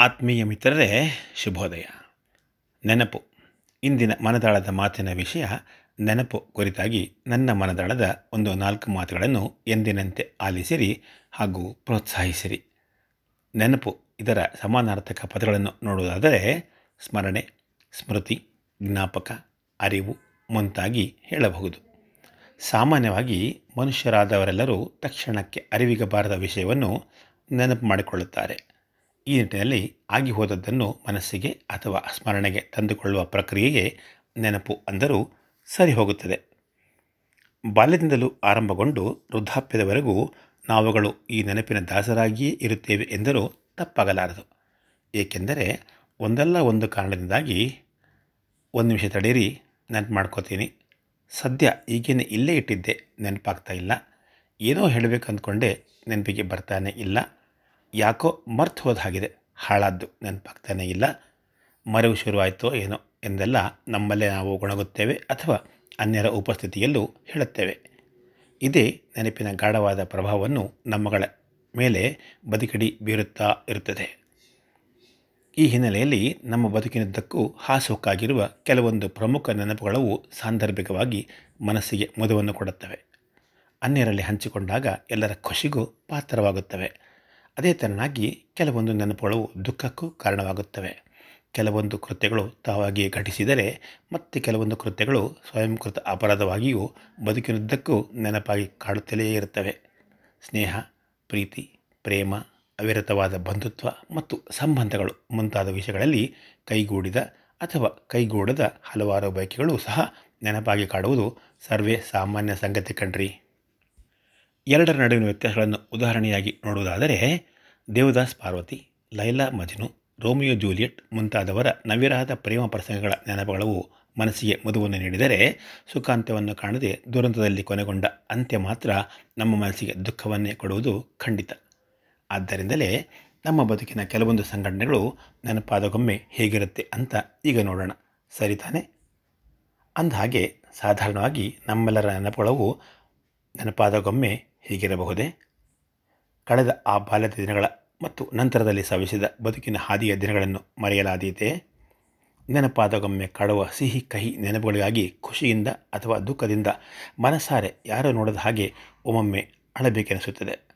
ಆತ್ಮೀಯ ಮಿತ್ರರೇ, ಶುಭೋದಯ. ನೆನಪು. ಇಂದಿನ ಮನದಾಳದ ಮಾತಿನ ವಿಷಯ ನೆನಪು ಕುರಿತಾಗಿ ನನ್ನ ಮನದಾಳದ ಒಂದು ನಾಲ್ಕು ಮಾತುಗಳನ್ನು ಎಂದಿನಂತೆ ಆಲಿಸಿರಿ ಹಾಗೂ ಪ್ರೋತ್ಸಾಹಿಸಿರಿ. ನೆನಪು ಇದರ ಸಮಾನಾರ್ಥಕ ಪದಗಳನ್ನು ನೋಡುವುದಾದರೆ ಸ್ಮರಣೆ, ಸ್ಮೃತಿ, ಜ್ಞಾಪಕ, ಅರಿವು ಮುಂತಾಗಿ ಹೇಳಬಹುದು. ಸಾಮಾನ್ಯವಾಗಿ ಮನುಷ್ಯರಾದವರೆಲ್ಲರೂ ತಕ್ಷಣಕ್ಕೆ ಅರಿವಿಗೆ ಬಾರದ ವಿಷಯವನ್ನು ನೆನಪು ಮಾಡಿಕೊಳ್ಳುತ್ತಾರೆ. ಈ ನಿಟ್ಟಿನಲ್ಲಿ ಆಗಿ ಹೋದದ್ದನ್ನು ಮನಸ್ಸಿಗೆ ಅಥವಾ ಸ್ಮರಣೆಗೆ ತಂದುಕೊಳ್ಳುವ ಪ್ರಕ್ರಿಯೆಗೆ ನೆನಪು ಅಂದರೂ ಸರಿ ಹೋಗುತ್ತದೆ. ಬಾಲ್ಯದಿಂದಲೂ ಆರಂಭಗೊಂಡು ವೃದ್ಧಾಪ್ಯದವರೆಗೂ ನಾವುಗಳು ಈ ನೆನಪಿನ ದಾಸರಾಗಿಯೇ ಇರುತ್ತೇವೆ ಎಂದರೂ ತಪ್ಪಾಗಲಾರದು. ಏಕೆಂದರೆ ಒಂದಲ್ಲ ಒಂದು ಕಾರಣದಿಂದಾಗಿ ಒಂದು ನಿಮಿಷ ತಡೀರಿ, ನೆನಪು ಮಾಡ್ಕೋತೀನಿ. ಸದ್ಯ ಈಗೇನೆ ಇಲ್ಲೇ ಇಟ್ಟಿದ್ದೆ, ನೆನಪಾಗ್ತಾ ಇಲ್ಲ. ಏನೋ ಹೇಳಬೇಕು ಅಂದ್ಕೊಂಡೆ ನೆನಪಿಗೆ ಬರ್ತಾನೆ ಇಲ್ಲ. ಯಾಕೋ ಮರ್ತು ಹೋದ ಹಾಗಿದೆ ಹಾಳಾದ್ದು ನೆನಪಾಗ್ತಾನೆ ಇಲ್ಲ. ಮರೆವು ಶುರುವಾಯಿತೋ ಏನೋ ಎಂದೆಲ್ಲ ನಮ್ಮಲ್ಲೇ ನಾವು ಗೊಣಗುತ್ತೇವೆ ಅಥವಾ ಅನ್ಯರ ಉಪಸ್ಥಿತಿಯಲ್ಲೂ ಹೇಳುತ್ತೇವೆ. ಇದೇ ನೆನಪಿನ ಗಾಢವಾದ ಪ್ರಭಾವವನ್ನು ನಮ್ಮಗಳ ಮೇಲೆ ಬದುಕಿಡಿ ಬೀರುತ್ತಾ ಇರುತ್ತದೆ. ಈ ಹಿನ್ನೆಲೆಯಲ್ಲಿ ನಮ್ಮ ಬದುಕಿನದ್ದಕ್ಕೂ ಹಾಸುಹೊಕ್ಕಾಗಿರುವ ಕೆಲವೊಂದು ಪ್ರಮುಖ ನೆನಪುಗಳವು ಸಾಂದರ್ಭಿಕವಾಗಿ ಮನಸ್ಸಿಗೆ ಮುದವನ್ನು ಕೊಡುತ್ತವೆ. ಅನ್ಯರಲ್ಲಿ ಹಂಚಿಕೊಂಡಾಗ ಎಲ್ಲರ ಖುಷಿಗೂ ಪಾತ್ರವಾಗುತ್ತವೆ. ಅದೇ ತೆರನಾಗಿ ಕೆಲವೊಂದು ನೆನಪುಗಳು ದುಃಖಕ್ಕೂ ಕಾರಣವಾಗುತ್ತವೆ. ಕೆಲವೊಂದು ಕೃತ್ಯಗಳು ತಾವಾಗಿಯೇ ಘಟಿಸಿದರೆ ಮತ್ತೆ ಕೆಲವೊಂದು ಕೃತ್ಯಗಳು ಸ್ವಯಂಕೃತ ಅಪರಾಧವಾಗಿಯೂ ಬದುಕಿನುದ್ದಕ್ಕೂ ನೆನಪಾಗಿ ಕಾಡುತ್ತಲೇ ಇರುತ್ತವೆ. ಸ್ನೇಹ, ಪ್ರೀತಿ, ಪ್ರೇಮ, ಅವಿರತವಾದ ಬಂಧುತ್ವ ಮತ್ತು ಸಂಬಂಧಗಳು ಮುಂತಾದ ವಿಷಯಗಳಲ್ಲಿ ಕೈಗೂಡಿದ ಅಥವಾ ಕೈಗೂಡದ ಹಲವಾರು ಬಯಕೆಗಳು ಸಹ ನೆನಪಾಗಿ ಕಾಡುವುದು ಸರ್ವೇ ಸಾಮಾನ್ಯ ಸಂಗತಿ ಕಣ್ರಿ. ಎರಡರ ನಡುವಿನ ವ್ಯತ್ಯಾಸಗಳನ್ನು ಉದಾಹರಣೆಯಾಗಿ ನೋಡುವುದಾದರೆ, ದೇವದಾಸ್ ಪಾರ್ವತಿ, ಲೈಲಾ ಮಜ್ನು, ರೋಮಿಯೋ ಜೂಲಿಯಟ್ ಮುಂತಾದವರ ನವಿರಹದ ಪ್ರೇಮ ಪ್ರಸಂಗಗಳ ನೆನಪುಗಳವು ಮನಸ್ಸಿಗೆ ಮದುವನ್ನು ನೀಡಿದರೆ ಸುಖಾಂತ್ಯವನ್ನು ಕಾಣದೆ ದುರಂತದಲ್ಲಿ ಕೊನೆಗೊಂಡ ಅಂತ್ಯ ಮಾತ್ರ ನಮ್ಮ ಮನಸ್ಸಿಗೆ ದುಃಖವನ್ನೇ ಕೊಡುವುದು ಖಂಡಿತ. ಆದ್ದರಿಂದಲೇ ನಮ್ಮ ಬದುಕಿನ ಕೆಲವೊಂದು ಸಂಘಟನೆಗಳು ನೆನಪಾದಗೊಮ್ಮೆ ಹೇಗಿರುತ್ತೆ ಅಂತ ಈಗ ನೋಡೋಣ. ಸರಿ ತಾನೆ? ಅಂದಹಾಗೆ ಸಾಧಾರಣವಾಗಿ ನಮ್ಮೆಲ್ಲರ ನೆನಪುಗಳವು ನೆನಪಾದಗೊಮ್ಮೆ ಹೀಗಿರಬಹುದೇ? ಕಳೆದ ಆ ಬಾಲ್ಯದ ದಿನಗಳ ಮತ್ತು ನಂತರದಲ್ಲಿ ಸವಿಸಿದ ಬದುಕಿನ ಹಾದಿಯ ದಿನಗಳನ್ನು ಮರೆಯಲಾದೀತೆ. ನೆನಪಾದಗೊಮ್ಮೆ ಕಾಡುವ ಸಿಹಿ ಕಹಿ ನೆನಪುಗಳಿಗಾಗಿ ಖುಷಿಯಿಂದ ಅಥವಾ ದುಃಖದಿಂದ ಮನಸಾರೆ ಯಾರೋ ನೋಡದ ಹಾಗೆ ಒಮ್ಮೊಮ್ಮೆ ಅಳಬೇಕೆನಿಸುತ್ತದೆ.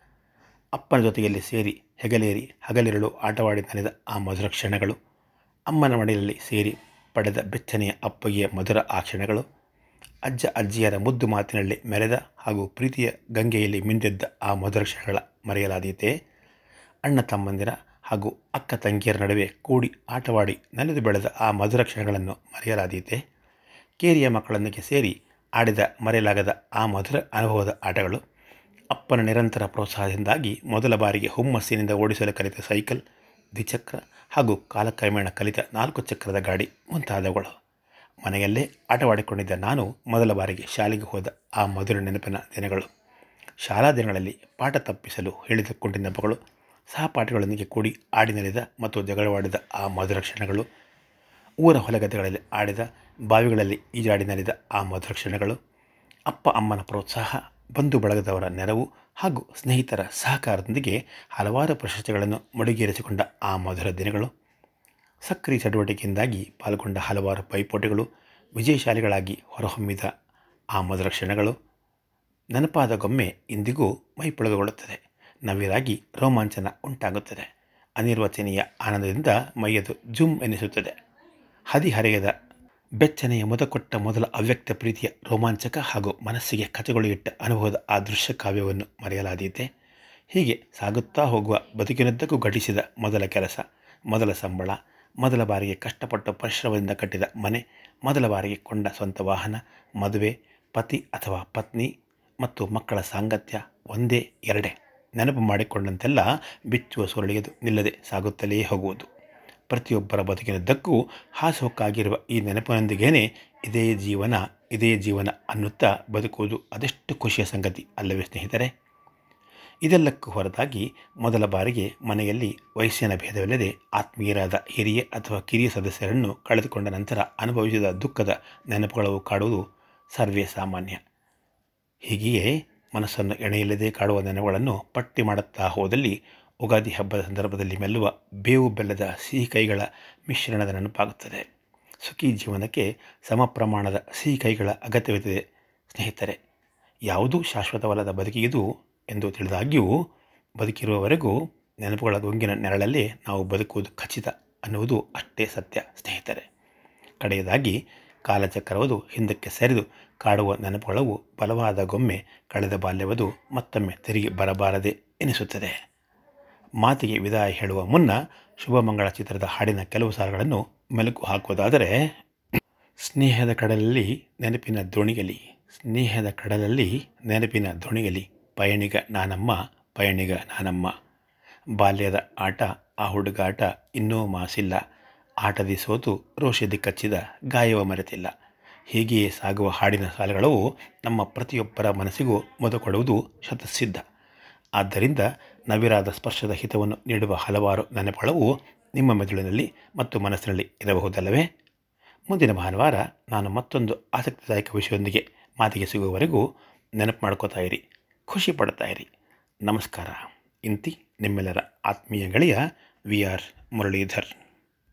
ಅಪ್ಪನ ಜೊತೆಯಲ್ಲಿ ಸೇರಿ ಹೆಗಲೇರಿ, ಹಗಲಿರಳು ಆಟವಾಡಿ ನೆನೆದ ಆ ಮಧುರ ಕ್ಷಣಗಳು, ಅಮ್ಮನ ಮಡಿಲಲ್ಲಿ ಸೇರಿ ಪಡೆದ ಬೆಚ್ಚನೆಯ ಅಪ್ಪಗೆಯ ಮಧುರ ಆ ಕ್ಷಣಗಳು ಅಜ್ಜ ಅಜ್ಜಿಯರ ಮುದ್ದು ಮಾತಿನಲ್ಲಿ ಮೆರೆದ ಹಾಗೂ ಪ್ರೀತಿಯ ಗಂಗೆಯಲ್ಲಿ ಮಿಂದೆದ್ದ ಆ ಮಧುರ ಕ್ಷಣಗಳ ಮರೆಯಲಾದೀತೆ. ಅಣ್ಣ ತಮ್ಮಂದಿರ ಹಾಗೂ ಅಕ್ಕ ತಂಗಿಯರ ನಡುವೆ ಕೂಡಿ ಆಟವಾಡಿ ನಲಿದು ಬೆಳೆದ ಆ ಮಧುರ ಕ್ಷಣಗಳನ್ನು ಮರೆಯಲಾದೀತೆ. ಕೇರಿಯ ಮಕ್ಕಳೊಂದಿಗೆ ಸೇರಿ ಆಡಿದ ಮರೆಯಲಾಗದ ಆ ಮಧುರ ಅನುಭವದ ಆಟಗಳು ಅಪ್ಪನ ನಿರಂತರ ಪ್ರೋತ್ಸಾಹದಿಂದಾಗಿ ಮೊದಲ ಬಾರಿಗೆ ಹುಮ್ಮಸ್ಸಿನಿಂದ ಓಡಿಸಲು ಕಲಿತ ಸೈಕಲ್, ದ್ವಿಚಕ್ರ ಹಾಗೂ ಕಾಲಕ್ರಮೇಣ ಕಲಿತ ನಾಲ್ಕು ಚಕ್ರದ ಗಾಡಿ ಮುಂತಾದವುಗಳು. ಮನೆಯಲ್ಲೇ ಆಟವಾಡಿಕೊಂಡಿದ್ದ ನಾನು ಮೊದಲ ಬಾರಿಗೆ ಶಾಲೆಗೆ ಹೋದ ಆ ಮಧುರ ನೆನಪಿನ ದಿನಗಳು. ಶಾಲಾ ದಿನಗಳಲ್ಲಿ ಪಾಠ ತಪ್ಪಿಸಲು ಹೇಳಿದ ನೆನಪುಗಳು ಸಹಪಾಠಿಗಳೊಂದಿಗೆ ಕೂಡಿ ಆಡಿ ನೆಲೆದ ಮತ್ತು ಜಗಳವಾಡಿದ ಆ ಮಧುರ ಕ್ಷಣಗಳು. ಊರ ಹೊಲಗದ್ದೆಗಳಲ್ಲಿ ಆಡಿದ, ಬಾವಿಗಳಲ್ಲಿ ಈಜಾಡಿ ನಲಿದ ಆ ಮಧುರ ಕ್ಷಣಗಳು. ಅಪ್ಪ ಅಮ್ಮನ ಪ್ರೋತ್ಸಾಹ, ಬಂಧು ಬಳಗದವರ ನೆರವು ಹಾಗೂ ಸ್ನೇಹಿತರ ಸಹಕಾರದೊಂದಿಗೆ ಹಲವಾರು ಪ್ರಶಸ್ತಿಗಳನ್ನು ಮುಡಿಗೇರಿಸಿಕೊಂಡ ಆ ಮಧುರ ದಿನಗಳು. ಸಕ್ರಿಯ ಚಟುವಟಿಕೆಯಿಂದಾಗಿ ಪಾಲ್ಗೊಂಡ ಹಲವಾರು ಪೈಪೋಟಿಗಳು ವಿಜಯಶಾಲಿಗಳಾಗಿ ಹೊರಹೊಮ್ಮಿದ ಆ ಮೊದಲ ಕ್ಷಣಗಳು ನೆನಪಾದಗೊಮ್ಮೆ ಇಂದಿಗೂ ಮೈಪೊಳಗೊಳ್ಳುತ್ತದೆ. ನವಿರಾಗಿ ರೋಮಾಂಚನ ಉಂಟಾಗುತ್ತದೆ. ಅನಿರ್ವಚನೀಯ ಆನಂದದಿಂದ ಮೈಯದು ಜುಮ್ ಎನಿಸುತ್ತದೆ. ಹದಿಹರೆಯದ ಬೆಚ್ಚನೆಯ ಮುದಕೊಟ್ಟ ಮೊದಲ ಅವ್ಯಕ್ತ ಪ್ರೀತಿಯ ರೋಮಾಂಚಕ ಹಾಗೂ ಮನಸ್ಸಿಗೆ ಕಥೆಗಳು ಇಟ್ಟ ಅನುಭವದ ಆ ದೃಶ್ಯ ಕಾವ್ಯವನ್ನು ಮರೆಯಲಾದೀತೆ. ಹೀಗೆ ಸಾಗುತ್ತಾ ಹೋಗುವ ಬದುಕಿನದ್ದಕ್ಕೂ ಘಟಿಸಿದ ಮೊದಲ ಕೆಲಸ, ಮೊದಲ ಸಂಬಳ ಮೊದಲ ಬಾರಿಗೆ ಕಷ್ಟಪಟ್ಟು ಪರಿಶ್ರಮದಿಂದ ಕಟ್ಟಿದ ಮನೆ, ಮೊದಲ ಬಾರಿಗೆ ಕೊಂಡ ಸ್ವಂತ ವಾಹನ, ಮದುವೆ, ಪತಿ ಅಥವಾ ಪತ್ನಿ ಮತ್ತು ಮಕ್ಕಳ ಸಾಂಗತ್ಯ ಒಂದೇ, ಎರಡೇ. ನೆನಪು ಮಾಡಿಕೊಂಡಂತೆಲ್ಲ ಬಿಚ್ಚುವ ಸುರಳಿಯದು ನಿಲ್ಲದೆ ಸಾಗುತ್ತಲೇ ಹೋಗುವುದು. ಪ್ರತಿಯೊಬ್ಬರ ಬದುಕಿನದ್ದಕ್ಕೂ ಹಾಸುಹೊಕ್ಕಾಗಿರುವ ಈ ನೆನಪಿನೊಂದಿಗೇನೆ ಇದೇ ಜೀವನ ಇದೇ ಜೀವನ ಅನ್ನುತ್ತಾ ಬದುಕುವುದು ಅದೆಷ್ಟು ಖುಷಿಯ ಸಂಗತಿ ಅಲ್ಲವೇ ಸ್ನೇಹಿತರೆ? ಇದೆಲ್ಲಕ್ಕೂ ಹೊರತಾಗಿ ಮೊದಲ ಬಾರಿಗೆ ಮನೆಯಲ್ಲಿ ವಯಸ್ಸಿನ ಭೇದವಿಲ್ಲದೆ ಆತ್ಮೀಯರಾದ ಹಿರಿಯ ಅಥವಾ ಕಿರಿಯ ಸದಸ್ಯರನ್ನು ಕಳೆದುಕೊಂಡ ನಂತರ ಅನುಭವಿಸಿದ ದುಃಖದ ನೆನಪುಗಳು ಕಾಡುವುದು ಸರ್ವೇ ಸಾಮಾನ್ಯ. ಹೀಗೆಯೇ ಮನಸ್ಸನ್ನು ಎಣೆಯಿಲ್ಲದೆ ಕಾಡುವ ನೆನಪುಗಳನ್ನು ಪಟ್ಟಿ ಮಾಡುತ್ತಾ ಹೋದಲ್ಲಿ ಉಗಾದಿ ಹಬ್ಬದ ಸಂದರ್ಭದಲ್ಲಿ ಮೆಲ್ಲುವ ಬೇವು ಬೆಲ್ಲದ ಸಿಹಿ ಕೈಗಳ ಮಿಶ್ರಣದ ನೆನಪಾಗುತ್ತದೆ. ಸುಖಿ ಜೀವನಕ್ಕೆ ಸಮ ಪ್ರಮಾಣದ ಸಿಹಿ ಕೈಗಳ ಅಗತ್ಯವಿದೆ ಸ್ನೇಹಿತರೆ. ಯಾವುದೂ ಶಾಶ್ವತವಲ್ಲದ ಬದುಕಿಗಿದು ಎಂದು ತಿಳಿದಾಗ್ಯೂ ಬದುಕಿರುವವರೆಗೂ ನೆನಪುಗಳ ಗೊಂಗಿನ ನೆರಳಲ್ಲಿ ನಾವು ಬದುಕುವುದು ಖಚಿತ ಅನ್ನುವುದು ಅಷ್ಟೇ ಸತ್ಯ, ಸ್ನೇಹಿತರೆ. ಕಡೆಯದಾಗಿ ಕಾಲಚಕ್ರವದು ಹಿಂದಕ್ಕೆ ಸರಿದು ಕಾಡುವ ನೆನಪುಗಳವು ಬಲವಾದ ಗೊಮ್ಮೆ ಕಳೆದ ಬಾಲ್ಯವದು ಮತ್ತೊಮ್ಮೆ ತಿರುಗಿ ಬರಬಾರದೆ ಎನಿಸುತ್ತದೆ. ಮಾತಿಗೆ ವಿದಾಯ ಹೇಳುವ ಮುನ್ನ ಶುಭಮಂಗಳ ಚಿತ್ರದ ಹಾಡಿನ ಕೆಲವು ಸಾಲುಗಳನ್ನು ಮೆಲುಕು ಹಾಕುವುದಾದರೆ, ಸ್ನೇಹದ ಕಡಲಲ್ಲಿ ನೆನಪಿನ ದೋಣಿಗಲಿ, ಸ್ನೇಹದ ಕಡಲಲ್ಲಿ ನೆನಪಿನ ದೋಣಿಗಲಿ ಪಯಣಿಗ ನಾನಮ್ಮ ಪಯಣಿಗ ನಾನಮ್ಮ. ಬಾಲ್ಯದ ಆಟ, ಆ ಹುಡುಗಾಟ ಇನ್ನೂ ಮಾಸಿಲ್ಲ. ಆಟದಿ ಸೋತು ರೋಷದಿ ಕಚ್ಚಿದ ಗಾಯವ ಮರೆತಿಲ್ಲ. ಹೀಗೆಯೇ ಸಾಗುವ ಹಾಡಿನ ಸಾಲುಗಳು ನಮ್ಮ ಪ್ರತಿಯೊಬ್ಬರ ಮನಸ್ಸಿಗೂ ಮೊದಕೊಡುವುದು ಶತಸಿದ್ಧ. ಆದ್ದರಿಂದ ನವಿರಾದ ಸ್ಪರ್ಶದ ಹಿತವನ್ನು ನೀಡುವ ಹಲವಾರು ನೆನಪುಗಳವು ನಿಮ್ಮ ಮೆದುಳಿನಲ್ಲಿ ಮತ್ತು ಮನಸ್ಸಿನಲ್ಲಿ ಇರಬಹುದಲ್ಲವೇ? ಮುಂದಿನ ಭಾನುವಾರ ನಾನು ಮತ್ತೊಂದು ಆಸಕ್ತಿದಾಯಕ ವಿಷಯದೊಂದಿಗೆ ಮಾತಿಗೆ ಸಿಗುವವರೆಗೂ ನೆನಪು ಮಾಡ್ಕೋತಾ ಇರಿ. ಖುಷಿ ಪಡ್ತಾ ಇರಿ ನಮಸ್ಕಾರ. ಇಂತಿ ನಿಮ್ಮೆಲ್ಲರ ಆತ್ಮೀಯ ಗೆಳೆಯ ವಿ ಆರ್ ಮುರಳೀಧರ್.